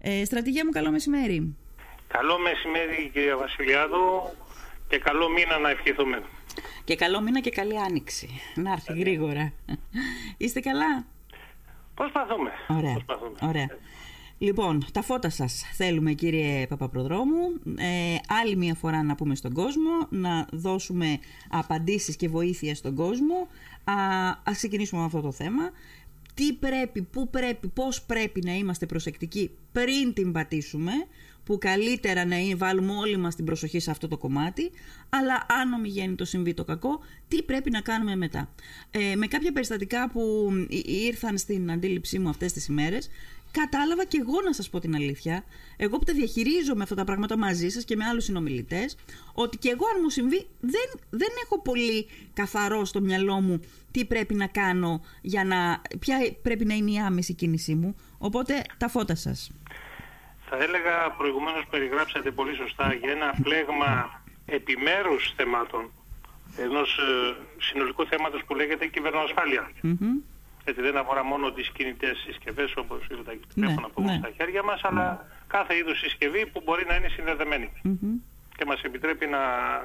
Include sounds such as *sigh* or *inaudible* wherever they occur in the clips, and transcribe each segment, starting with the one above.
Ε, στρατηγέ μου, καλό μεσημέρι. Καλό μεσημέρι κυρία Βασιλιάδου και καλό μήνα να ευχηθούμε. Και καλό μήνα και καλή άνοιξη. Να έρθει γρήγορα. Είστε καλά; Προσπαθούμε. Ωραία. Προσπαθούμε. Ωραία. Λοιπόν, τα φώτα σας θέλουμε κύριε Παπαπροδρόμου. Ε, άλλη μια φορά να πούμε στον κόσμο, να δώσουμε απαντήσεις και βοήθεια στον κόσμο. Α, ας ξεκινήσουμε με αυτό το θέμα. Τι πρέπει, πού πρέπει, πώς πρέπει να είμαστε προσεκτικοί πριν την πατήσουμε, που καλύτερα να είναι, βάλουμε όλοι μας την προσοχή σε αυτό το κομμάτι, αλλά αν ομιγένει το συμβεί το κακό, τι πρέπει να κάνουμε μετά. Ε, με κάποια περιστατικά που ήρθαν στην αντίληψή μου αυτές τις ημέρες, κατάλαβα και εγώ να σας πω την αλήθεια, εγώ που τα διαχειρίζομαι αυτά τα πράγματα μαζί σας και με άλλους συνομιλητές, ότι και εγώ αν μου συμβεί δεν, δεν έχω πολύ καθαρό στο μυαλό μου τι πρέπει να κάνω για να, ποια πρέπει να είναι η άμεση κίνησή μου. Οπότε τα φώτα σας. Θα έλεγα προηγουμένως περιγράψατε πολύ σωστά για ένα πλέγμα επιμέρους θεμάτων ενός ε, συνολικού θέματος που λέγεται κυβερνοασφάλεια. Έτσι δεν αφορά μόνο τις κινητές συσκευές όπως τα τηλέφωνα που έχουμε στα χέρια μας, αλλά κάθε είδους συσκευή που μπορεί να είναι συνδεδεμένη. Και μας επιτρέπει να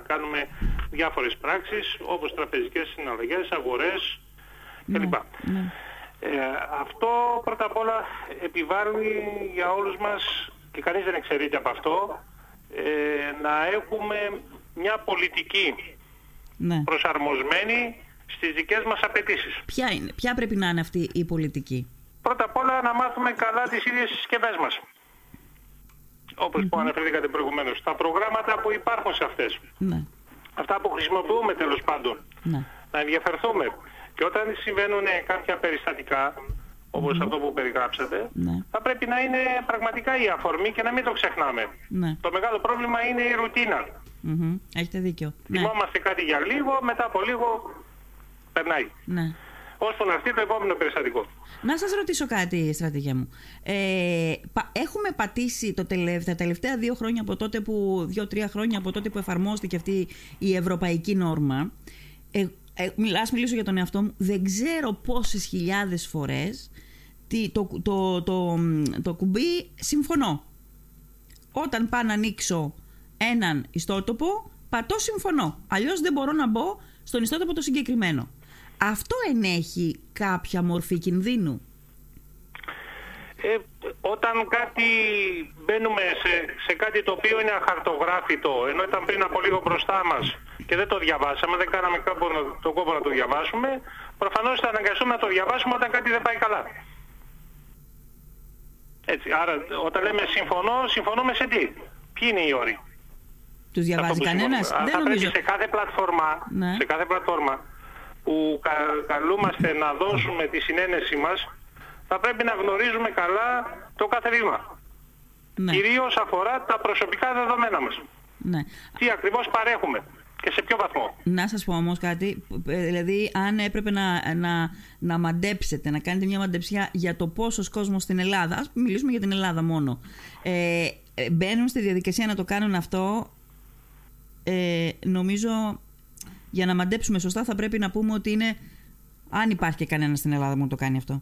κάνουμε διάφορες πράξεις όπως τραπεζικές συναλλαγές, αγορές κλπ. Ε, αυτό πρώτα απ' όλα επιβάλλει για όλους μας και κανείς δεν εξαιρείται από αυτό ε, να έχουμε μια πολιτική Ναι. προσαρμοσμένη στις δικές μας απαιτήσεις. Ποια, είναι, ποια πρέπει να είναι αυτή η πολιτική; Πρώτα απ' όλα να μάθουμε καλά τις ίδιες συσκευές μας. Όπως που αναφερθήκατε προηγουμένως. Τα προγράμματα που υπάρχουν σε αυτές. Ναι. Αυτά που χρησιμοποιούμε τέλος πάντων. Ναι. Να ενδιαφερθούμε. Και όταν συμβαίνουν κάποια περιστατικά, όπως αυτό που περιγράψατε, Ναι. θα πρέπει να είναι πραγματικά η αφορμή και να μην το ξεχνάμε. Ναι. Το μεγάλο πρόβλημα είναι η ρουτίνα. Μμμ. Έχετε δίκιο. Ναι. Θυμόμαστε κάτι για λίγο, μετά από λίγο περνάει. ναι. Ώστε να έρθει το επόμενο περιστατικό. Να σας ρωτήσω κάτι, στρατηγέ μου. Ε, πα- έχουμε πατήσει το τελε- τα τελευταία δύο χρόνια από τότε που, δύο-τρία χρόνια από τότε που εφαρμόστηκε αυτή η ευρωπαϊκή νόρμα. Ε, ε, μιλάς, μιλήσω για τον εαυτό μου. Δεν ξέρω πόσες χιλιάδες φορές τι, το, το, το, το, κουμπί συμφωνώ. Όταν πάω να ανοίξω έναν ιστότοπο, πατώ συμφωνώ. Αλλιώς δεν μπορώ να μπω στον ιστότοπο το συγκεκριμένο. Αυτό ενέχει κάποια μορφή κινδύνου; Ε, όταν κάτι μπαίνουμε σε, σε κάτι το οποίο είναι αχαρτογράφητο, ενώ ήταν πριν από λίγο μπροστά μας και δεν το διαβάσαμε, δεν κάναμε κόπο, να- τον κόπο να το διαβάσουμε, προφανώς θα αναγκαστούμε να το διαβάσουμε όταν κάτι δεν πάει καλά. Έτσι, άρα όταν λέμε συμφωνώ, συμφωνούμε σε τι; Ποιοι είναι οι όροι; Τους διαβάζει Αυτό που κανένας; συμφωνούμε. Α, Δεν θα νομίζω. πρέπει σε κάθε πλατφόρμα, Ναι. σε κάθε πλατφόρμα που κα- καλούμαστε να δώσουμε τη συνένεσή μας, θα πρέπει να γνωρίζουμε καλά το κάθε βήμα. Ναι, Κυρίως αφορά τα προσωπικά δεδομένα μας. ναι. Τι ακριβώς παρέχουμε και σε ποιο βαθμό. Να σας πω όμως κάτι, ε, δηλαδή αν έπρεπε να, να, να μαντέψετε, να κάνετε μια μαντεψιά για το πόσος κόσμος στην Ελλάδα, ας μιλήσουμε για την Ελλάδα μόνο, ε, ε, μπαίνουν στη διαδικασία να το κάνουν αυτό, ε, νομίζω για να μαντέψουμε σωστά θα πρέπει να πούμε ότι είναι, αν υπάρχει και κανένας στην Ελλάδα που να το κάνει αυτό.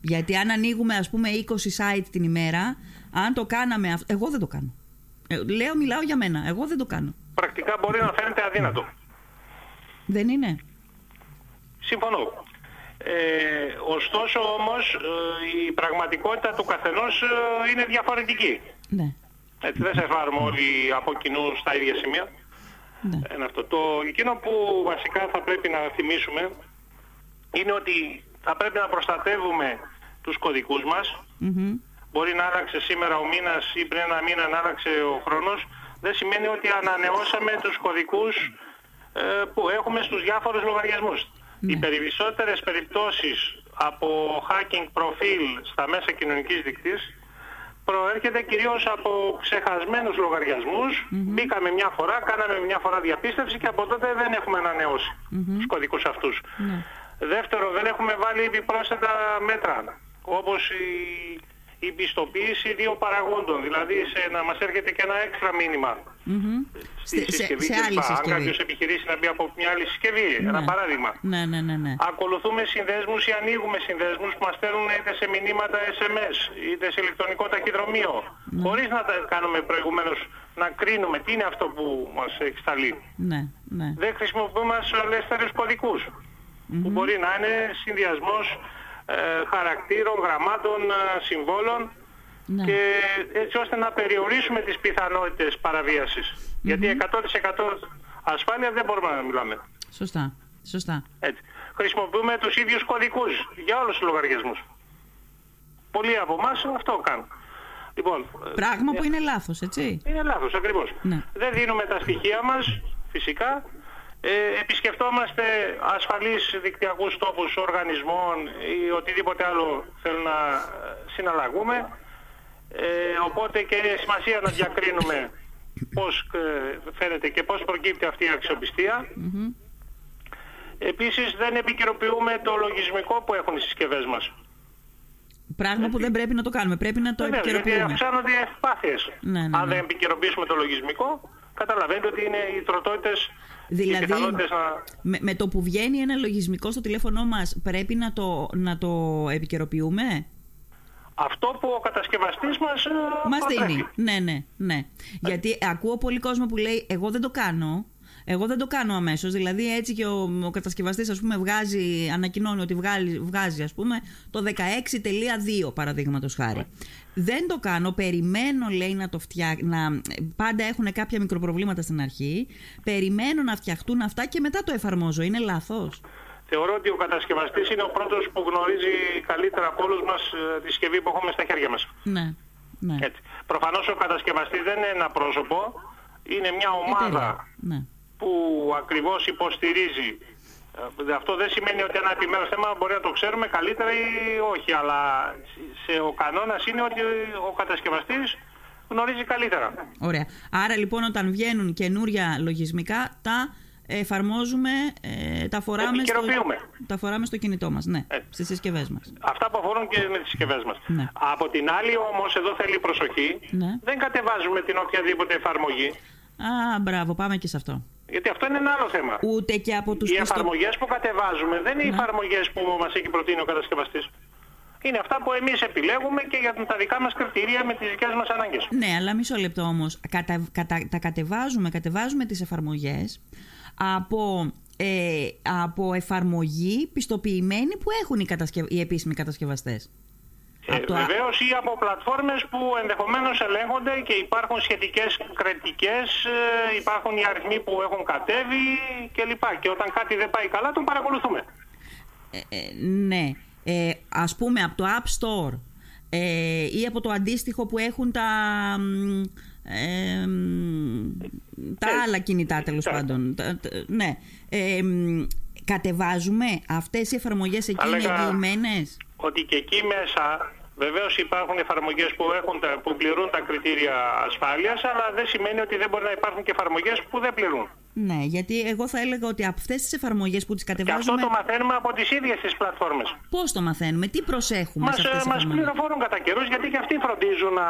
Γιατί αν ανοίγουμε ας πούμε 20 site την ημέρα, αν το κάναμε αυτό, εγώ δεν το κάνω. Ε, λέω, μιλάω για μένα, εγώ δεν το κάνω. Πρακτικά μπορεί να φαίνεται αδύνατο. Δεν είναι. Συμφωνώ. Ε, ωστόσο όμως ε, η πραγματικότητα του καθενός ε, είναι διαφορετική. Ναι. Έτσι, δεν σε φάρουμε όλοι από κοινού στα ίδια σημεία. Ναι. Ένα αυτό. Το, εκείνο που βασικά θα πρέπει να θυμίσουμε είναι ότι θα πρέπει να προστατεύουμε τους κωδικούς μας. Μμμ. Μπορεί να άλλαξε σήμερα ο μήνας ή πριν ένα μήνα να άλλαξε ο χρόνος. Δεν σημαίνει ότι ανανεώσαμε τους κωδικούς ε, που έχουμε στους διάφορους λογαριασμούς. Οι περισσότερες περιπτώσεις από hacking προφίλ στα μέσα κοινωνικής δικτύης προέρχεται κυρίως από ξεχασμένους λογαριασμούς. Μπήκαμε μια φορά, κάναμε μια φορά διαπίστευση και από τότε δεν έχουμε ανανεώσει τους κωδικούς αυτούς. Ναι. Δεύτερο, δεν έχουμε βάλει επιπρόσθετα μέτρα, όπως η, η πιστοποίηση δύο παραγόντων. Δηλαδή σε, να μας έρχεται και ένα έξτρα μήνυμα Μμμ. στη Σε- σε- συσκευή. σε κλπ. άλλη Αν συσκευή. κάποιος επιχειρήσει να μπει από μια άλλη συσκευή, ένα Ναι. παράδειγμα. Ναι, ναι, ναι, ναι. Ακολουθούμε συνδέσμους ή ανοίγουμε συνδέσμους που μας στέλνουν είτε σε μηνύματα SMS είτε σε ηλεκτρονικό ταχυδρομείο. Ναι. Χωρίς να τα κάνουμε προηγουμένως να κρίνουμε τι είναι αυτό που μας έχει σταλεί. Ναι, ναι. Δεν χρησιμοποιούμε ασφαλέστερους κωδικούς που μπορεί να είναι συνδυασμός ε, χαρακτήρων, γραμμάτων, ε, συμβόλων Ναι. και έτσι ώστε να περιορίσουμε τις πιθανότητες παραβίασης. Γιατί 100% ασφάλεια δεν μπορούμε να μιλάμε. Σωστά. Σωστά. Έτσι. Χρησιμοποιούμε τους ίδιους κωδικούς για όλους τους λογαριασμούς. Πολλοί από εμάς αυτό κάνουν. Λοιπόν, ε, Πράγμα που είναι λάθος, έτσι; είναι λάθος ακριβώς. Ναι. Δεν δίνουμε τα στοιχεία μας, φυσικά. Ε, επισκεφτόμαστε ασφαλείς δικτυακούς τόπους οργανισμών ή οτιδήποτε άλλο θέλουν να ε, συναλλαγούμε. Ε, οπότε και είναι σημασία να διακρίνουμε πώς ε, φαίνεται και πώς προκύπτει αυτή η αξιοπιστία. Επίσης δεν επικαιροποιούμε το λογισμικό που έχουν οι συσκευές μας. Πράγμα που δεν πρέπει να το κάνουμε. Πρέπει να το Βεβαίως, γιατί επικαιροποιούμε. αυξάνονται οι ευπάθειες. Ναι, ναι, Αν ναι. δεν επικαιροποιήσουμε το λογισμικό, καταλαβαίνετε ότι είναι οι τροτότητες, οι Δηλαδή, πιθανότητες να... με, με το που βγαίνει ένα λογισμικό στο τηλέφωνό μας, πρέπει να το, να το επικαιροποιούμε; Αυτό που ο κατασκευαστής μας ε, Μας προτρέπει. δίνει. Ναι, ναι, ναι. Γιατί ακούω πολύ κόσμο που λέει εγώ δεν το κάνω. Εγώ δεν το κάνω αμέσως, δηλαδή έτσι και ο, ο κατασκευαστής ας πούμε βγάζει, ανακοινώνει ότι βγάλει, βγάζει ας πούμε το 16.2 παραδείγματος χάρη. Δεν το κάνω, περιμένω λέει να το φτιάξω, πάντα έχουν κάποια μικροπροβλήματα στην αρχή, περιμένω να φτιαχτούν αυτά και μετά το εφαρμόζω. Είναι λάθος; Θεωρώ ότι ο κατασκευαστής είναι ο πρώτος που γνωρίζει καλύτερα από όλους μας ε, τη συσκευή που έχουμε στα χέρια μας. Ναι, ναι. Έτσι. Προφανώς ο κατασκευαστής δεν είναι ένα πρόσωπο, είναι μια ομάδα Εταιρεία. Ναι. Που ακριβώς υποστηρίζει. Ε, Αυτό δεν σημαίνει ότι ένα επιμέρους θέμα μπορεί να το ξέρουμε καλύτερα ή όχι, αλλά σε, ο κανόνας είναι ότι ο κατασκευαστής γνωρίζει καλύτερα. Ωραία. Άρα λοιπόν όταν βγαίνουν καινούρια λογισμικά τα εφαρμόζουμε, ε, τα, φοράμε στο, Επικαιροποιούμε. τα φοράμε στο κινητό μας, ναι, Έτσι. στις συσκευές μας. Αυτά που αφορούν και με τις συσκευές μας. Ναι. Από την άλλη όμως, εδώ θέλει προσοχή, Ναι. δεν κατεβάζουμε την οποιαδήποτε εφαρμογή, Α, μπράβο, πάμε και σε αυτό. Γιατί αυτό είναι ένα άλλο θέμα. Ούτε και από τους Οι πιστο- εφαρμογές που κατεβάζουμε δεν είναι οι εφαρμογές που μας έχει προτείνει ο κατασκευαστής. Είναι αυτά που εμείς επιλέγουμε και για τα δικά μας κριτήρια με τις δικές μας ανάγκες. Ναι, αλλά μισό λεπτό όμως. Κατα, κατα- τα κατεβάζουμε, κατεβάζουμε τις εφαρμογές από, ε, από εφαρμογή πιστοποιημένη που έχουν οι, κατασκευ... οι επίσημοι κατασκευαστές. Ε, Από το α- Βεβαίως ή από πλατφόρμες που ενδεχομένως ελέγχονται και υπάρχουν σχετικές κριτικές, ε, υπάρχουν οι αριθμοί που έχουν κατέβει κλπ. Και όταν κάτι δεν πάει καλά τον παρακολουθούμε. Ε, ε, ναι. Ε, ας πούμε από το App Store ε, ή από το αντίστοιχο που έχουν τα, μ, ε, μ, τα Ε, άλλα κινητά τέλος τα- πάντων. Τα- τα- ναι. Ε, μ, κατεβάζουμε αυτές οι εφαρμογές εκεί είναι έλεγα- εγγυημένες. Ότι και εκεί μέσα βεβαίως υπάρχουν εφαρμογές που, έχουν τα, που πληρούν τα κριτήρια ασφάλειας, αλλά δεν σημαίνει ότι δεν μπορεί να υπάρχουν και εφαρμογές που δεν πληρούν. Ναι, γιατί εγώ θα έλεγα ότι από αυτές τις εφαρμογές που τις Και αυτό κατεβάζουμε, το μαθαίνουμε από τις ίδιες τις πλατφόρμες. πώς το μαθαίνουμε, τι προσέχουμε Μας, σε αυτές ε, τις μας εφαρμογές; πληροφορούν κατά καιρούς γιατί και αυτοί φροντίζουν να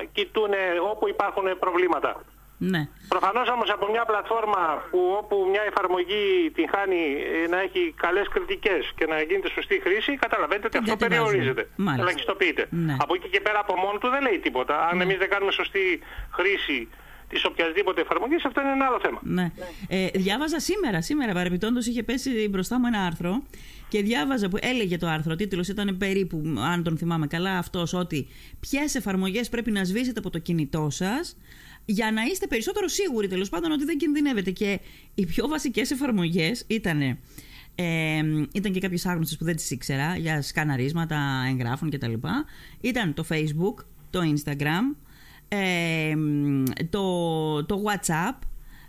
ε, κοιτούν όπου υπάρχουν προβλήματα. Ναι. Προφανώς όμως από μια πλατφόρμα που όπου μια εφαρμογή την χάνει ε, να έχει καλές κριτικές και να γίνεται σωστή χρήση, καταλαβαίνετε ότι Την αυτό κατεβάζουμε. περιορίζεται. Μάλιστα. Ελαχιστοποιείται. Ναι. Από εκεί και πέρα από μόνο του δεν λέει τίποτα. Αν εμείς δεν κάνουμε σωστή χρήση της οποιασδήποτε εφαρμογής, αυτό είναι ένα άλλο θέμα. Ναι. Ε, διάβαζα σήμερα, σήμερα παρεπιπτόντω είχε πέσει μπροστά μου ένα άρθρο και διάβαζα που έλεγε το άρθρο. Ο τίτλος ήταν περίπου, αν τον θυμάμαι καλά, αυτός ότι ποιες εφαρμογές πρέπει να σβήσετε από το κινητό σας για να είστε περισσότερο σίγουροι τέλος πάντων ότι δεν κινδυνεύετε. Και οι πιο βασικές εφαρμογές ήταν. Ε, ήταν και κάποιες άγνωστες που δεν τις ήξερα για σκαναρίσματα εγγράφων κτλ. Ήταν το Facebook, το Instagram, ε, το, το WhatsApp,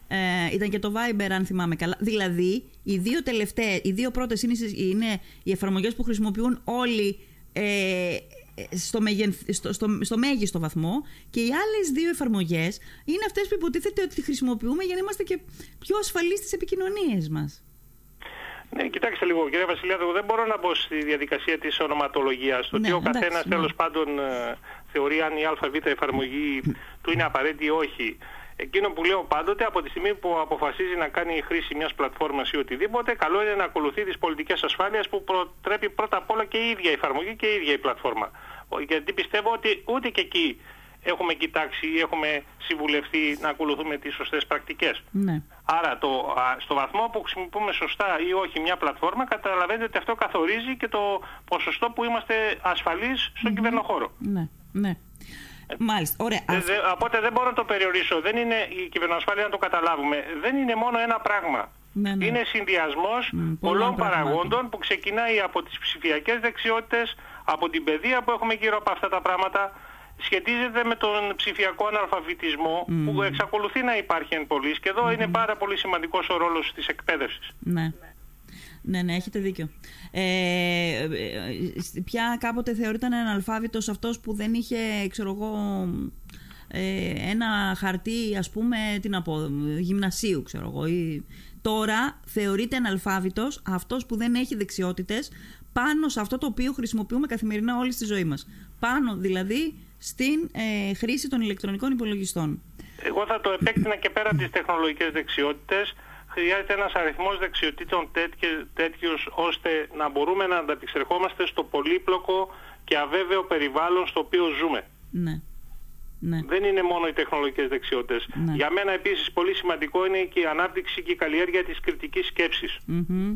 ε, ήταν και το Viber αν θυμάμαι καλά. Δηλαδή, οι δύο τελευταίες, οι δύο πρώτες είναι, είναι οι εφαρμογές που χρησιμοποιούν όλοι ε, στο, μεγεν- στο, στο, στο μέγιστο βαθμό και οι άλλες δύο εφαρμογές είναι αυτές που υποτίθεται ότι χρησιμοποιούμε για να είμαστε και πιο ασφαλείς στις επικοινωνίες μας. Ναι, κοιτάξτε λίγο, κύριε Βασιλιάδη, δεν μπορώ να μπω στη διαδικασία της ονοματολογίας. Το Ναι, ότι ο εντάξει, καθένας ναι. τέλος πάντων ε, θεωρεί αν η ΑΒ εφαρμογή του είναι απαραίτητη ή όχι. Εκείνο που λέω πάντοτε, από τη στιγμή που αποφασίζει να κάνει χρήση μιας πλατφόρμας ή οτιδήποτε, καλό είναι να ακολουθεί τις πολιτικές ασφάλειας που προτρέπει πρώτα απ' όλα και η ίδια η εφαρμογή και η ίδια η πλατφόρμα. Ο- Γιατί πιστεύω ότι ούτε και εκεί έχουμε κοιτάξει ή έχουμε συμβουλευτεί να ακολουθούμε τις σωστές πρακτικές. Ναι. Άρα το, α, στο βαθμό που χρησιμοποιούμε σωστά ή όχι μια πλατφόρμα, καταλαβαίνετε ότι αυτό καθορίζει και το ποσοστό που είμαστε ασφαλείς στον κυβερνοχώρο. Ναι. Ναι. Μάλιστα. Ωραία. Ε, Αυ- δε- οπότε δεν μπορώ να το περιορίσω. Δεν είναι η κυβερνοασφάλεια να το καταλάβουμε. Δεν είναι μόνο ένα πράγμα. Ναι, ναι. Είναι συνδυασμός Μμ, πολλών πολλών πραγμάτων. παραγόντων που ξεκινάει από τις ψηφιακές δεξιότητες, από την παιδεία που έχουμε γύρω από αυτά τα πράγματα, σχετίζεται με τον ψηφιακό αναλφαβητισμό που εξακολουθεί να υπάρχει εν πολλής και εδώ είναι πάρα πολύ σημαντικός ο ρόλος της εκπαίδευσης. Ναι. Ναι, ναι, έχετε δίκιο. Ε, ε, ε, πια κάποτε θεωρείται αναλφάβητος αυτός που δεν είχε, ξέρω εγώ, ε, ένα χαρτί, ας πούμε, την από, γυμνασίου, ξέρω εγώ. Ή, τώρα θεωρείται αναλφάβητος αυτός που δεν έχει δεξιότητες πάνω σε αυτό το οποίο χρησιμοποιούμε καθημερινά όλη στη ζωή μας. Πάνω, δηλαδή, στην ε, χρήση των ηλεκτρονικών υπολογιστών. Εγώ θα το επέκτηνα και πέρα από τις τεχνολογικές δεξιότητες. Χρειάζεται ένας αριθμός δεξιοτήτων τέτοιε- τέτοιους ώστε να μπορούμε να ανταπεξερχόμαστε στο πολύπλοκο και αβέβαιο περιβάλλον στο οποίο ζούμε. Ναι. Ναι. Δεν είναι μόνο οι τεχνολογικές δεξιότητες. Ναι. Για μένα επίσης πολύ σημαντικό είναι και η ανάπτυξη και η καλλιέργεια της κριτικής σκέψης. Μμμ.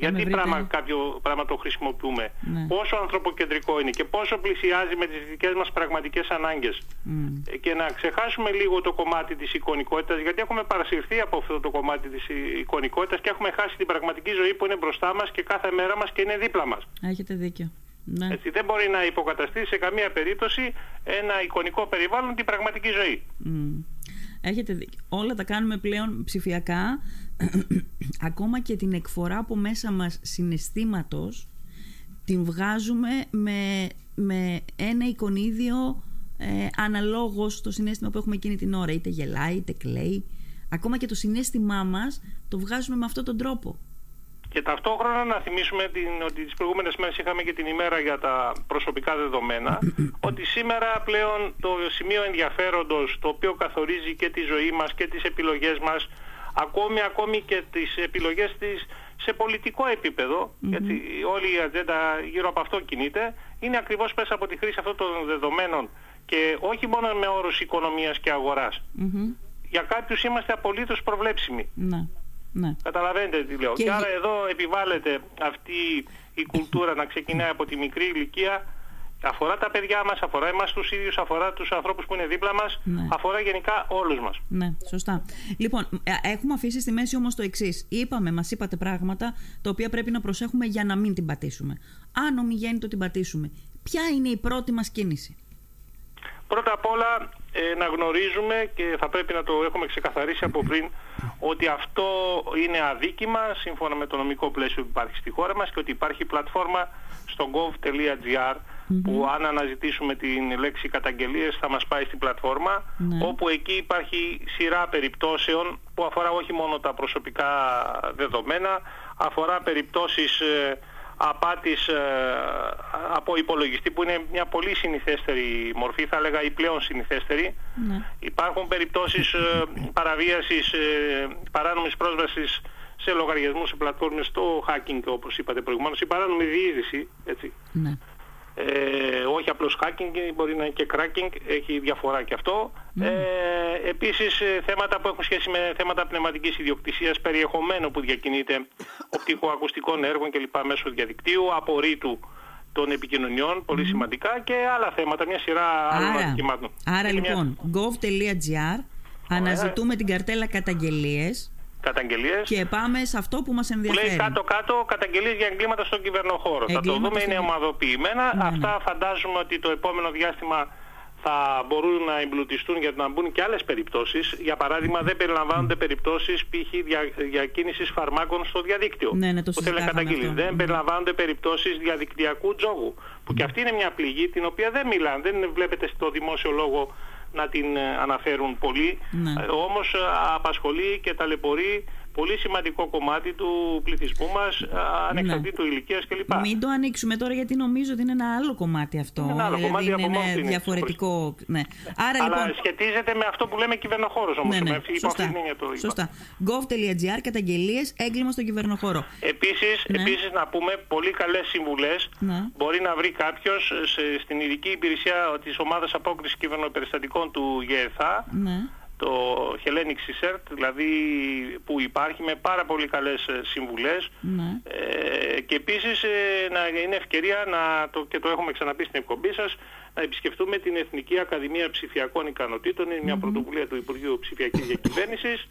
Θα με Γιατί βρείτε- πράγμα, κάποιο πράγμα το χρησιμοποιούμε; Ναι. Πόσο ανθρωποκεντρικό είναι και πόσο πλησιάζει με τις δικές μας πραγματικές ανάγκες; Μμ. Ε, και να ξεχάσουμε λίγο το κομμάτι της εικονικότητας γιατί έχουμε παρασυρθεί από αυτό το κομμάτι της ε- εικονικότητας και έχουμε χάσει την πραγματική ζωή που είναι μπροστά μας και κάθε μέρα μας και είναι δίπλα μας. Έχετε δίκιο. Ναι. Έτσι, δεν μπορεί να υποκαταστήσει σε καμία περίπτωση ένα εικονικό περιβάλλον την πραγματική ζωή. Μμ. Έχετε δίκιο. Όλα τα κάνουμε πλέον ψηφιακά. *clears throat* Ακόμα και την εκφορά από μέσα μας συναισθήματος την βγάζουμε με, με ένα εικονίδιο ε, αναλόγως στο συνέστημα που έχουμε εκείνη την ώρα. Είτε γελάει, είτε κλαίει. Ακόμα και το συνέστημά μας το βγάζουμε με αυτόν τον τρόπο. Και ταυτόχρονα να θυμίσουμε την, ότι τις προηγούμενες μέρες είχαμε και την ημέρα για τα προσωπικά δεδομένα, *clears throat* ότι σήμερα πλέον το σημείο ενδιαφέροντος το οποίο καθορίζει και τη ζωή μας και τις επιλογές μας, ακόμη, ακόμη και τις επιλογές της σε πολιτικό επίπεδο, γιατί όλη η ατζέντα γύρω από αυτό κινείται, είναι ακριβώς πέσα από τη χρήση αυτών των δεδομένων και όχι μόνο με όρους οικονομίας και αγοράς. Μμμ. Για κάποιους είμαστε απολύτως προβλέψιμοι. Ναι. Ναι. Καταλαβαίνετε τι λέω. Και Και, γι- άρα εδώ επιβάλλεται αυτή η κουλτούρα να ξεκινάει από τη μικρή ηλικία. Αφορά τα παιδιά μας, αφορά εμάς τους ίδιους, αφορά τους ανθρώπους που είναι δίπλα μας, Ναι. αφορά γενικά όλους μας. Ναι, σωστά. Λοιπόν, ε, έχουμε αφήσει στη μέση όμως το εξής. Είπαμε, μας είπατε πράγματα τα οποία πρέπει να προσέχουμε για να μην την πατήσουμε. Αν ομιγέννητο την πατήσουμε, ποια είναι η πρώτη μας κίνηση; Πρώτα απ' όλα ε, να γνωρίζουμε και θα πρέπει να το έχουμε ξεκαθαρίσει από πριν ότι αυτό είναι αδίκημα σύμφωνα με το νομικό πλαίσιο που υπάρχει στη χώρα μας και ότι υπάρχει πλατφόρμα στο gov.gr που αν αναζητήσουμε την λέξη καταγγελίες θα μας πάει στην πλατφόρμα Ναι. όπου εκεί υπάρχει σειρά περιπτώσεων που αφορά όχι μόνο τα προσωπικά δεδομένα αφορά περιπτώσεις ε, απάτης ε, από υπολογιστή που είναι μια πολύ συνηθέστερη μορφή, θα έλεγα η πλέον συνηθέστερη. Ναι. Υπάρχουν περιπτώσεις ε, παραβίασης ε, παράνομης πρόσβασης σε λογαριασμούς, σε πλατφόρμες, στο hacking όπως είπατε προηγουμένως, η παράνομη διείσδυση, έτσι. Ναι. Ε, όχι απλώς hacking, μπορεί να είναι και cracking, έχει διαφορά και αυτό. Ε, επίσης ε, θέματα που έχουν σχέση με θέματα πνευματικής ιδιοκτησίας, περιεχομένου που διακινείται οπτικοακουστικών έργων κλπ. μέσω διαδικτύου, απορρίτου των επικοινωνιών, πολύ σημαντικά και άλλα θέματα, μια σειρά άλλων Άρα, αδικημάτων. άρα Είναι μια λοιπόν, gov.gr, αναζητούμε την καρτέλα καταγγελίες Καταγγελίες. και πάμε σε αυτό που μας Που λέει ενδιαφέρει. κάτω-κάτω καταγγελίες για εγκλήματα στον κυβερνοχώρο. Θα το Εγκλήματα δούμε, είναι στον- ομαδοποιημένα. Ναι, ναι. Αυτά φαντάζομαι ότι το επόμενο διάστημα θα μπορούν να εμπλουτιστούν για να μπουν και άλλες περιπτώσεις. Για παράδειγμα, δεν περιλαμβάνονται περιπτώσεις π.χ. δια, διακίνησης φαρμάκων στο διαδίκτυο. Ναι, ναι, το που θέλει να συζητάγαμε καταγγείλει. αυτό. Δεν Μμμ. περιλαμβάνονται περιπτώσεις διαδικτυακού τζόγου. Που και αυτή είναι μια πληγή την οποία δεν μιλάνε. Δεν βλέπετε στο δημόσιο λόγο να την ε, αναφέρουν πολύ. Ναι. Ε, όμως ε, απασχολεί και ταλαιπωρεί πολύ σημαντικό κομμάτι του πληθυσμού μας, ανεξαρτήτου ναι. ηλικίας κλπ. Μην το ανοίξουμε τώρα γιατί νομίζω ότι είναι ένα άλλο κομμάτι αυτό. Είναι ένα άλλο δηλαδή κομμάτι είναι, από είναι διαφορετικό. Ναι. Άρα, Αλλά λοιπόν... σχετίζεται με αυτό που λέμε κυβερνοχώρος όμως. Ναι, ναι. Σωστά. Το Σωστά. gov.gr καταγγελίες έγκλημα στον κυβερνοχώρο. Επίσης, ναι. επίσης να πούμε πολύ καλές συμβουλές ναι. μπορεί να βρει κάποιος στην ειδική υπηρεσία της ομάδας απόκρισης κυβερνοπεριστατικών του ΓΕΘΑ ναι το Hellenic CERT, δηλαδή που υπάρχει με πάρα πολύ καλές ε, συμβουλές ναι. ε, και επίσης ε, να είναι ευκαιρία να, το, και το έχουμε ξαναπεί στην εκπομπή σας να επισκεφτούμε την Εθνική Ακαδημία Ψηφιακών Ικανοτήτων, είναι μια πρωτοβουλία του Υπουργείου Ψηφιακής *coughs* Διακυβέρνησης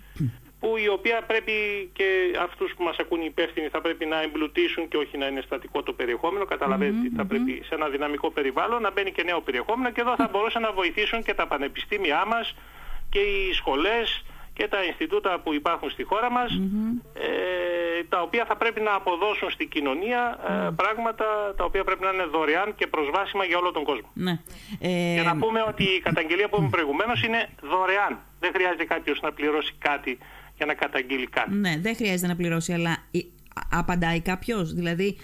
που η οποία πρέπει και αυτούς που μας ακούν οι υπεύθυνοι θα πρέπει να εμπλουτίσουν και όχι να είναι στατικό το περιεχόμενο. Καταλαβαίνετε θα πρέπει σε ένα δυναμικό περιβάλλον να μπαίνει και νέο περιεχόμενο και εδώ θα μπορούσαν να βοηθήσουν και τα πανεπιστήμια μας και οι σχολές και τα Ινστιτούτα που υπάρχουν στη χώρα μας ε, τα οποία θα πρέπει να αποδώσουν στην κοινωνία ε, πράγματα τα οποία πρέπει να είναι δωρεάν και προσβάσιμα για όλο τον κόσμο. Ναι. Ε... Και να πούμε ότι η καταγγελία που είπαμε προηγουμένως είναι δωρεάν. Δεν χρειάζεται κάποιος να πληρώσει κάτι για να καταγγείλει κάτι. Ναι, δεν χρειάζεται να πληρώσει, αλλά απαντάει κάποιος, δηλαδή...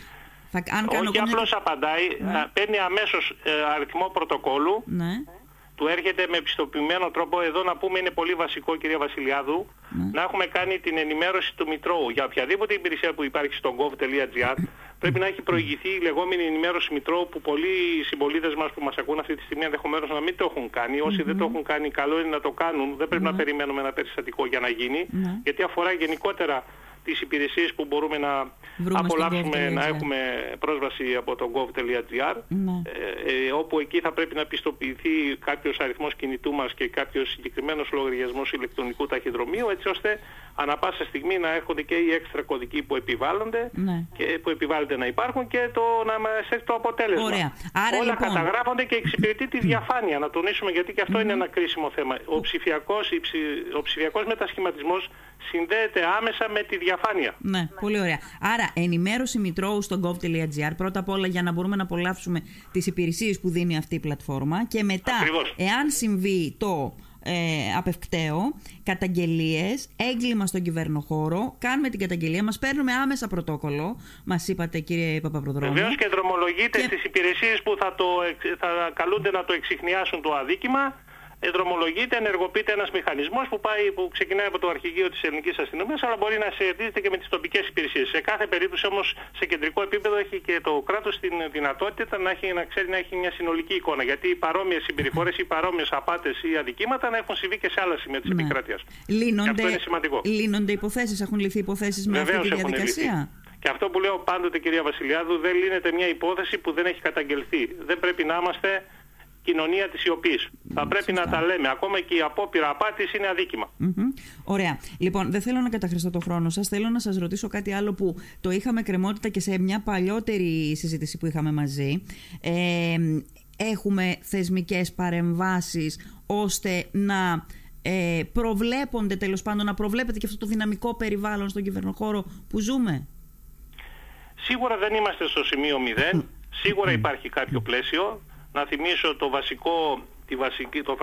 Θα, αν κάνω Όχι απλώς απαντάει, ναι. παίρνει αμέσως ε, αριθμό πρωτοκόλου ναι του έρχεται με επιστοποιημένο τρόπο, εδώ να πούμε είναι πολύ βασικό κυρία Βασιλιάδου, ναι. να έχουμε κάνει την ενημέρωση του Μητρώου. Για οποιαδήποτε υπηρεσία που υπάρχει στο gov.gr πρέπει να έχει προηγηθεί η λεγόμενη ενημέρωση Μητρώου που πολλοί συμπολίτες μας που μας ακούν αυτή τη στιγμή ενδεχομένως να μην το έχουν κάνει. Όσοι δεν το έχουν κάνει καλό είναι να το κάνουν. Δεν πρέπει να περιμένουμε ένα περιστατικό για να γίνει, γιατί αφορά γενικότερα τις υπηρεσίες που μπορούμε να Βρούμε απολαύσουμε, να έχουμε πρόσβαση από το gov.gr ναι. ε, ε, όπου εκεί θα πρέπει να πιστοποιηθεί κάποιος αριθμός κινητού μας και κάποιος συγκεκριμένος λογαριασμός ηλεκτρονικού ταχυδρομείου έτσι ώστε ανά πάσα στιγμή να έρχονται και οι έξτρα κωδικοί που επιβάλλονται ναι. και που επιβάλλονται να υπάρχουν και το να μας έχει το αποτέλεσμα. Ωραία. Άρα, Όλα λοιπόν... καταγράφονται και εξυπηρετεί τη διαφάνεια. Να τονίσουμε γιατί και αυτό είναι ένα κρίσιμο θέμα. Ο ψηφιακός, ο ψηφιακός μετασχηματισμός συνδέεται άμεσα με τη διαφάνεια. Ναι, πολύ ωραία. Άρα, ενημέρωση μητρώου στο gov.gr πρώτα απ' όλα για να μπορούμε να απολαύσουμε τις υπηρεσίες που δίνει αυτή η πλατφόρμα και μετά, εάν συμβεί το ε, απευκταίο, καταγγελίες, έγκλημα στον κυβερνοχώρο. Κάνουμε την καταγγελία, μας παίρνουμε άμεσα πρωτόκολλο. Μας είπατε, κύριε Παπαπροδρόμου. Βεβαίως και δρομολογείται και... στι υπηρεσίες που θα, το, θα καλούνται να το εξηχνιάσουν το αδίκημα δρομολογείται, ενεργοποιείται ένας μηχανισμός που, πάει, που ξεκινάει από το αρχηγείο της ελληνικής αστυνομίας αλλά μπορεί να σχετίζεται και με τις τοπικές υπηρεσίες. Σε κάθε περίπτωση όμως σε κεντρικό επίπεδο έχει και το κράτος την δυνατότητα να, έχει, να ξέρει να έχει μια συνολική εικόνα γιατί οι παρόμοιες συμπεριφορές, οι παρόμοιες απάτες ή αδικήματα να έχουν συμβεί και σε άλλα σημεία της ναι. επικράτειας. Λύνονται, αυτό είναι σημαντικό. Λύνονται υποθέσεις, έχουν λυθεί υποθέσεις με αυτή τη διαδικασία; Και αυτό που λέω πάντοτε κυρία Βασιλιάδου δεν λύνεται μια υπόθεση που δεν έχει καταγγελθεί. Δεν πρέπει να είμαστε κοινωνία της σιωπής. Θα πρέπει να τα λέμε. Ακόμα και η απόπειρα απάτης είναι Ωραία. Λοιπόν, δεν θέλω να καταχρηστώ το χρόνο σας. Θέλω να σας ρωτήσω κάτι άλλο που το είχαμε κρεμότητα και σε μια παλιότερη συζήτηση που είχαμε μαζί. Ε, έχουμε θεσμικές παρεμβάσεις ώστε να ε, προβλέπονται τέλος πάντων, να προβλέπετε και αυτό το δυναμικό περιβάλλον στον κυβερνοχώρο που ζούμε; Σίγουρα δεν είμαστε στο σημείο 0. *laughs* Σίγουρα υπάρχει κάποιο πλαίσιο να θυμίσω το βασικό, τη βασική, το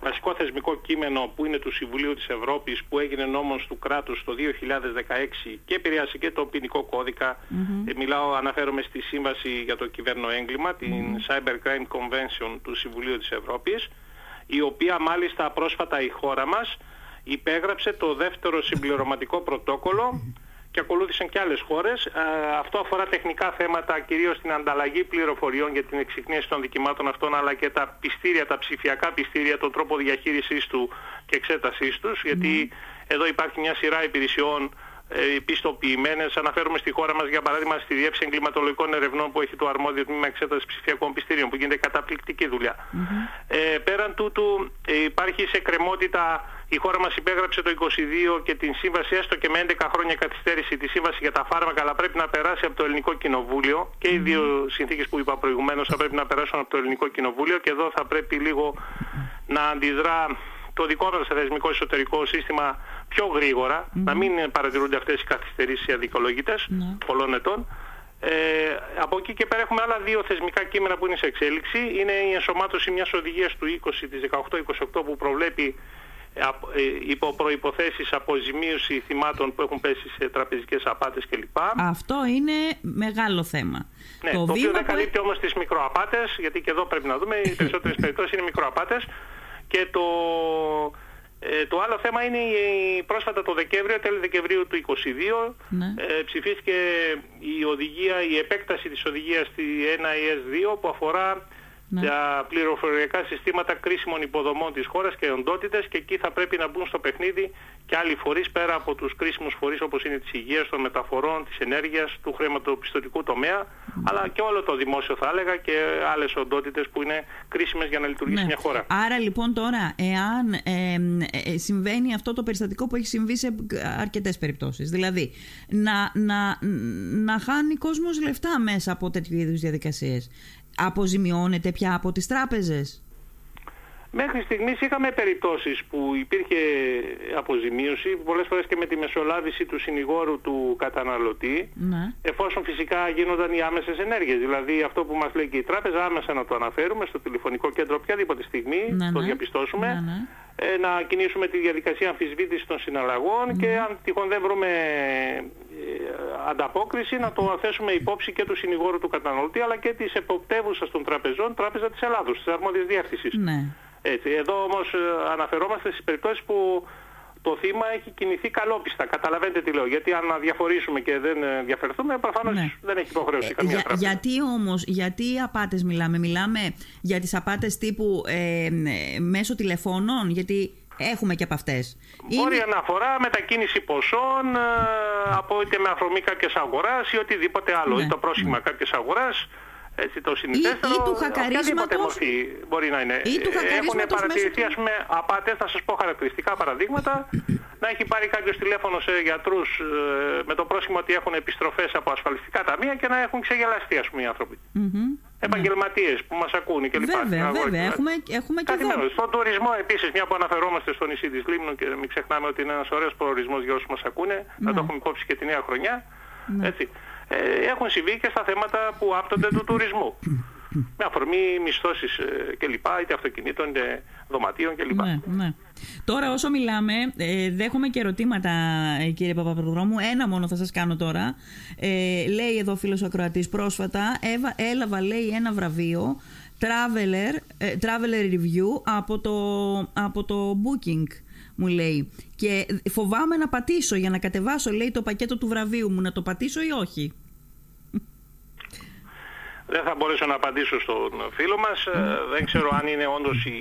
βασικό θεσμικό κείμενο που είναι του Συμβουλίου της Ευρώπης που έγινε νόμος του κράτους το 2016 και επηρεάσει και το ποινικό κώδικα. Ε, μιλάω, αναφέρομαι στη Σύμβαση για το Κυβέρνο Έγκλημα, την Cyber Crime Convention του Συμβουλίου της Ευρώπης, η οποία μάλιστα πρόσφατα η χώρα μας υπέγραψε το δεύτερο συμπληρωματικό *laughs* πρωτόκολλο και ακολούθησαν και άλλες χώρες. Ε, αυτό αφορά τεχνικά θέματα, κυρίως την ανταλλαγή πληροφοριών για την εξυκνίαση των δικημάτων αυτών, αλλά και τα πιστήρια, τα ψηφιακά πιστήρια, τον τρόπο διαχείρισής του και εξέτασής τους, γιατί εδώ υπάρχει μια σειρά υπηρεσιών ε, πιστοποιημένες. Αναφέρουμε στη χώρα μας για παράδειγμα στη Διεύθυνση Εγκληματολογικών Ερευνών που έχει το αρμόδιο τμήμα εξέτασης ψηφιακών πιστήριων που γίνεται καταπληκτική Ε, πέραν τούτου ε, υπάρχει σε κρεμότητα η χώρα μας υπέγραψε το 22 και την σύμβαση έστω και με 11 χρόνια καθυστέρηση τη σύμβαση για τα φάρμακα αλλά πρέπει να περάσει από το Ελληνικό Κοινοβούλιο και οι δύο συνθήκες που είπα προηγουμένως θα πρέπει να περάσουν από το Ελληνικό Κοινοβούλιο και εδώ θα πρέπει λίγο να αντιδρά το δικό μας θεσμικό εσωτερικό σύστημα πιο γρήγορα, να μην παρατηρούνται αυτές οι καθυστερήσεις οι αδικολογητες πολλών ετών. Ε, από εκεί και πέρα έχουμε άλλα δύο θεσμικά κείμενα που είναι σε εξέλιξη. Είναι η ενσωμάτωση μιας οδηγίας του 20, της 18-28 που προβλέπει ε, υπό προϋποθέσεις αποζημίωση θυμάτων που έχουν πέσει σε τραπεζικές απάτες κλπ. Αυτό είναι μεγάλο θέμα. Ναι, το, το οποίο δεν καλύπτει όμως τις μικροαπάτες, γιατί και εδώ πρέπει να δούμε, οι *laughs* περισσότερες περιπτώσεις είναι μικροαπάτες και το, ε, το άλλο θέμα είναι η, πρόσφατα το Δεκέμβριο, τέλη Δεκεμβρίου του 2022, ναι. ε, ψηφίστηκε η οδηγία, η επέκταση της οδηγίας στη 1ES2 που αφορά ναι. για πληροφοριακά συστήματα κρίσιμων υποδομών της χώρας και οντότητες και εκεί θα πρέπει να μπουν στο παιχνίδι και άλλοι φορείς πέρα από τους κρίσιμους φορείς όπως είναι της υγείας, των μεταφορών, της ενέργειας, του χρηματοπιστωτικού τομέα ναι. αλλά και όλο το δημόσιο θα έλεγα και άλλες οντότητες που είναι κρίσιμες για να λειτουργήσει ναι. μια χώρα. Άρα λοιπόν τώρα εάν ε, ε, συμβαίνει αυτό το περιστατικό που έχει συμβεί σε αρκετές περιπτώσεις δηλαδή να, να, να χάνει κόσμος λεφτά μέσα από τέτοιου είδους διαδικασίες αποζημιώνεται πια από τις τράπεζες; Μέχρι στιγμής είχαμε περιπτώσεις που υπήρχε αποζημίωση, πολλές φορές και με τη μεσολάβηση του συνηγόρου του καταναλωτή, ναι. εφόσον φυσικά γίνονταν οι άμεσες ενέργειες. Δηλαδή αυτό που μας λέει και η τράπεζα, άμεσα να το αναφέρουμε στο τηλεφωνικό κέντρο οποιαδήποτε στιγμή, ναι, το ναι. διαπιστώσουμε, ναι, ε, να κινήσουμε τη διαδικασία αμφισβήτησης των συναλλαγών και αν τυχόν δεν βρούμε ε, ανταπόκριση να το θέσουμε υπόψη και του συνηγόρου του καταναλωτή αλλά και της εποπτεύουσας των τραπεζών, Τράπεζα της Ελλάδος, της αρμόδιας διεύθυνσης. Ναι. Έτσι. Εδώ όμως ε, αναφερόμαστε στις περιπτώσεις που το θύμα έχει κινηθεί καλόπιστα. Καταλαβαίνετε τι λέω. Γιατί αν διαφορήσουμε και δεν διαφερθούμε, προφανώς ναι. δεν έχει υποχρέωση καμία για, τράπεζα. Γιατί όμως, γιατί οι απάτες μιλάμε, Μιλάμε για τις απάτες τύπου ε, μέσω τηλεφώνων, γιατί έχουμε και από αυτές. Μπορεί Είναι... να αφορά μετακίνηση ποσών ε, από είτε με αφορμή κάποια αγοράς ή οτιδήποτε άλλο. Ναι. Ή το πρόσχημα ναι. κάποια αγοράς έτσι, το συνηθέστερο, ή, ή του χακαρίσματος, μορφή μπορεί να είναι. Ή του Έχουν παρατηρηθεί, ας πούμε, απάτες, θα σας πω χαρακτηριστικά παραδείγματα, *clears throat* να έχει πάρει κάποιος τηλέφωνο σε γιατρούς ε, με το πρόσχημα ότι έχουν επιστροφές από ασφαλιστικά ταμεία και να έχουν ξεγελαστεί, ας πούμε, οι άνθρωποι. Mm-hmm. Επαγγελματίες που μας ακούνε και λοιπά. Βέβαια, βέβαια. Έχουμε, έχουμε και εδώ. Στον τουρισμό επίσης, μια που αναφερόμαστε στο νησί της Λίμνου και μην ξεχνάμε ότι είναι ένας ωραίος προορισμός για όσους μας ακούνε, να το ναι. έχουμε υπόψη και τη νέα χρονιά. Ναι. Έτσι. Ε, έχουν συμβεί και στα θέματα που άπτονται του τουρισμού. Με αφορμή μισθώσεις ε, κλπ, είτε αυτοκινήτων, είτε δωματίων κλπ. Ναι, ναι. Τώρα όσο μιλάμε, ε, δέχομαι και ερωτήματα κύριε Παπαπροδρόμου. Ένα μόνο θα σας κάνω τώρα. Ε, λέει εδώ φίλος ακροατής πρόσφατα, έλαβα λέει ένα βραβείο Traveler, Traveler Review από το, από το Booking μου λέει. Και φοβάμαι να πατήσω για να κατεβάσω, λέει, το πακέτο του βραβείου μου. Να το πατήσω ή όχι; Δεν θα μπορέσω να απαντήσω στον φίλο μας. Ε, δεν ξέρω αν είναι όντως η,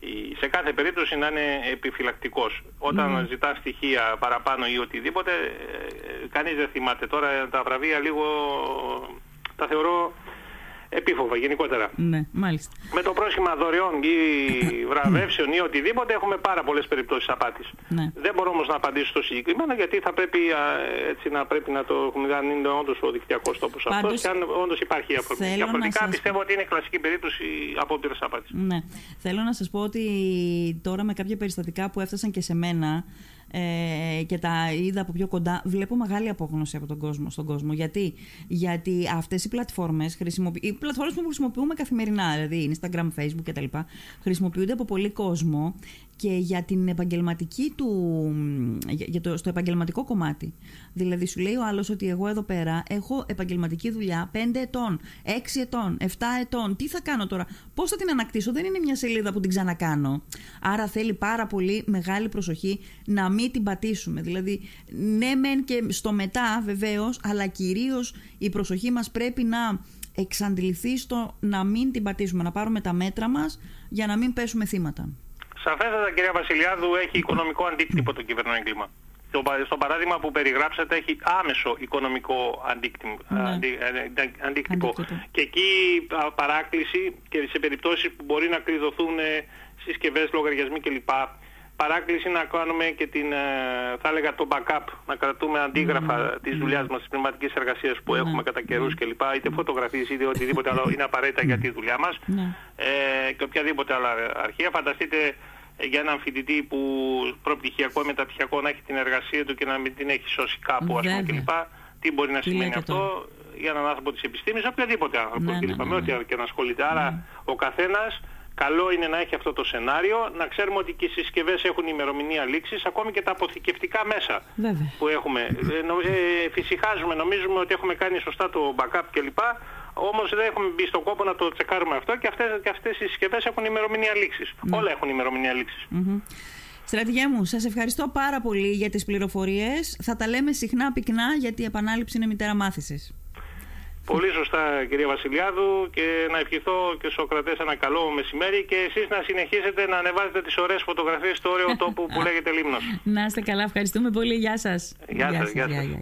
η, σε κάθε περίπτωση να είναι επιφυλακτικός. Όταν mm. ζητά στοιχεία παραπάνω ή οτιδήποτε, ε, κανείς δεν θυμάται. Τώρα τα βραβεία λίγο τα θεωρώ επίφοβα γενικότερα. Ναι, μάλιστα. Με το πρόσχημα δωρεών ή βραβεύσεων ή οτιδήποτε έχουμε πάρα πολλές περιπτώσεις απάτης. Ναι. Δεν μπορώ όμως να απαντήσω στο συγκεκριμένο γιατί θα πρέπει, έτσι, να, πρέπει να το έχουμε αν είναι όντως ο δικτυακός τόπος αυτός και αν όντως υπάρχει αφορμή. Διαφορετικά σας... πιστεύω ότι είναι κλασική περίπτωση απόπειρας απάτης. Ναι. Θέλω να σας πω ότι τώρα με κάποια περιστατικά που έφτασαν και σε μένα ε, και τα είδα από πιο κοντά, βλέπω μεγάλη απόγνωση από τον κόσμο, στον κόσμο. Γιατί, Γιατί αυτές οι πλατφόρμες, οι πλατφόρμες που χρησιμοποιούμε καθημερινά, δηλαδή Instagram, Facebook κτλ, χρησιμοποιούνται από πολύ κόσμο και για την επαγγελματική του, για το, στο επαγγελματικό κομμάτι. Δηλαδή σου λέει ο άλλος ότι εγώ εδώ πέρα έχω επαγγελματική δουλειά 5 ετών, 6 ετών, 7 ετών. Τι θα κάνω τώρα, πώς θα την ανακτήσω, δεν είναι μια σελίδα που την ξανακάνω. Άρα θέλει πάρα πολύ μεγάλη προσοχή να μην την πατήσουμε. Δηλαδή ναι μεν και στο μετά βεβαίως, αλλά κυρίως η προσοχή μας πρέπει να εξαντληθεί στο να μην την πατήσουμε, να πάρουμε τα μέτρα μας για να μην πέσουμε θύματα. Σαφέστατα κυρία Βασιλιάδου έχει οικονομικό αντίκτυπο το κυβερνό έγκλημα. Στο παράδειγμα που περιγράψατε έχει άμεσο οικονομικό αντίκτυπο. Ναι. Ε, αντίκτυπο. Και εκεί παράκληση και σε περιπτώσεις που μπορεί να κλειδωθούν ε, συσκευές, λογαριασμοί κλπ. Παράκληση να κάνουμε και την, ε, θα έλεγα το backup, να κρατούμε αντίγραφα mm, της δουλειάς μας, της πνευματικής εργασίας που έχουμε κατά καιρούς κλπ. Είτε φωτογραφίες είτε οτιδήποτε άλλο είναι απαραίτητα για τη δουλειά μας ε, και οποιαδήποτε άλλα αρχεία. Φανταστείτε για έναν φοιτητή που προπτυχιακό ή μεταπτυχιακό να έχει την εργασία του και να μην την έχει σώσει κάπου, ας πούμε, κλπ. Τι μπορεί να σημαίνει αυτό; για έναν άνθρωπο της επιστήμης, οποιαδήποτε άνθρωπο ναι, κλπ. Ναι, με ναι, ό,τι και να ασχολείται. Άρα ο καθένας καλό είναι να έχει αυτό το σενάριο, να ξέρουμε ότι και οι συσκευές έχουν ημερομηνία λήξης, ακόμη και τα αποθηκευτικά μέσα Βέβαια. που έχουμε. Ε, νο- ε, φυσικάζουμε, νομίζουμε ότι έχουμε κάνει σωστά το backup κλπ. Όμως δεν έχουμε μπει στον κόπο να το τσεκάρουμε αυτό και αυτές, και αυτές οι συσκευές έχουν ημερομηνία λήξης. Όλα έχουν ημερομηνία λήξης. Μμμ. Στρατηγέ μου, σας ευχαριστώ πάρα πολύ για τις πληροφορίες. Θα τα λέμε συχνά πυκνά γιατί η επανάληψη είναι μητέρα μάθησης. Πολύ σωστά κυρία Βασιλιάδου και να ευχηθώ και στους Σοκρατές ένα καλό μεσημέρι και εσείς να συνεχίσετε να ανεβάζετε τις ωραίες φωτογραφίες στο ωραίο τόπο που *laughs* λέγεται Λίμνος. Να είστε καλά, ευχαριστούμε πολύ. Γεια σας. Γεια σας, γεια σας. γεια.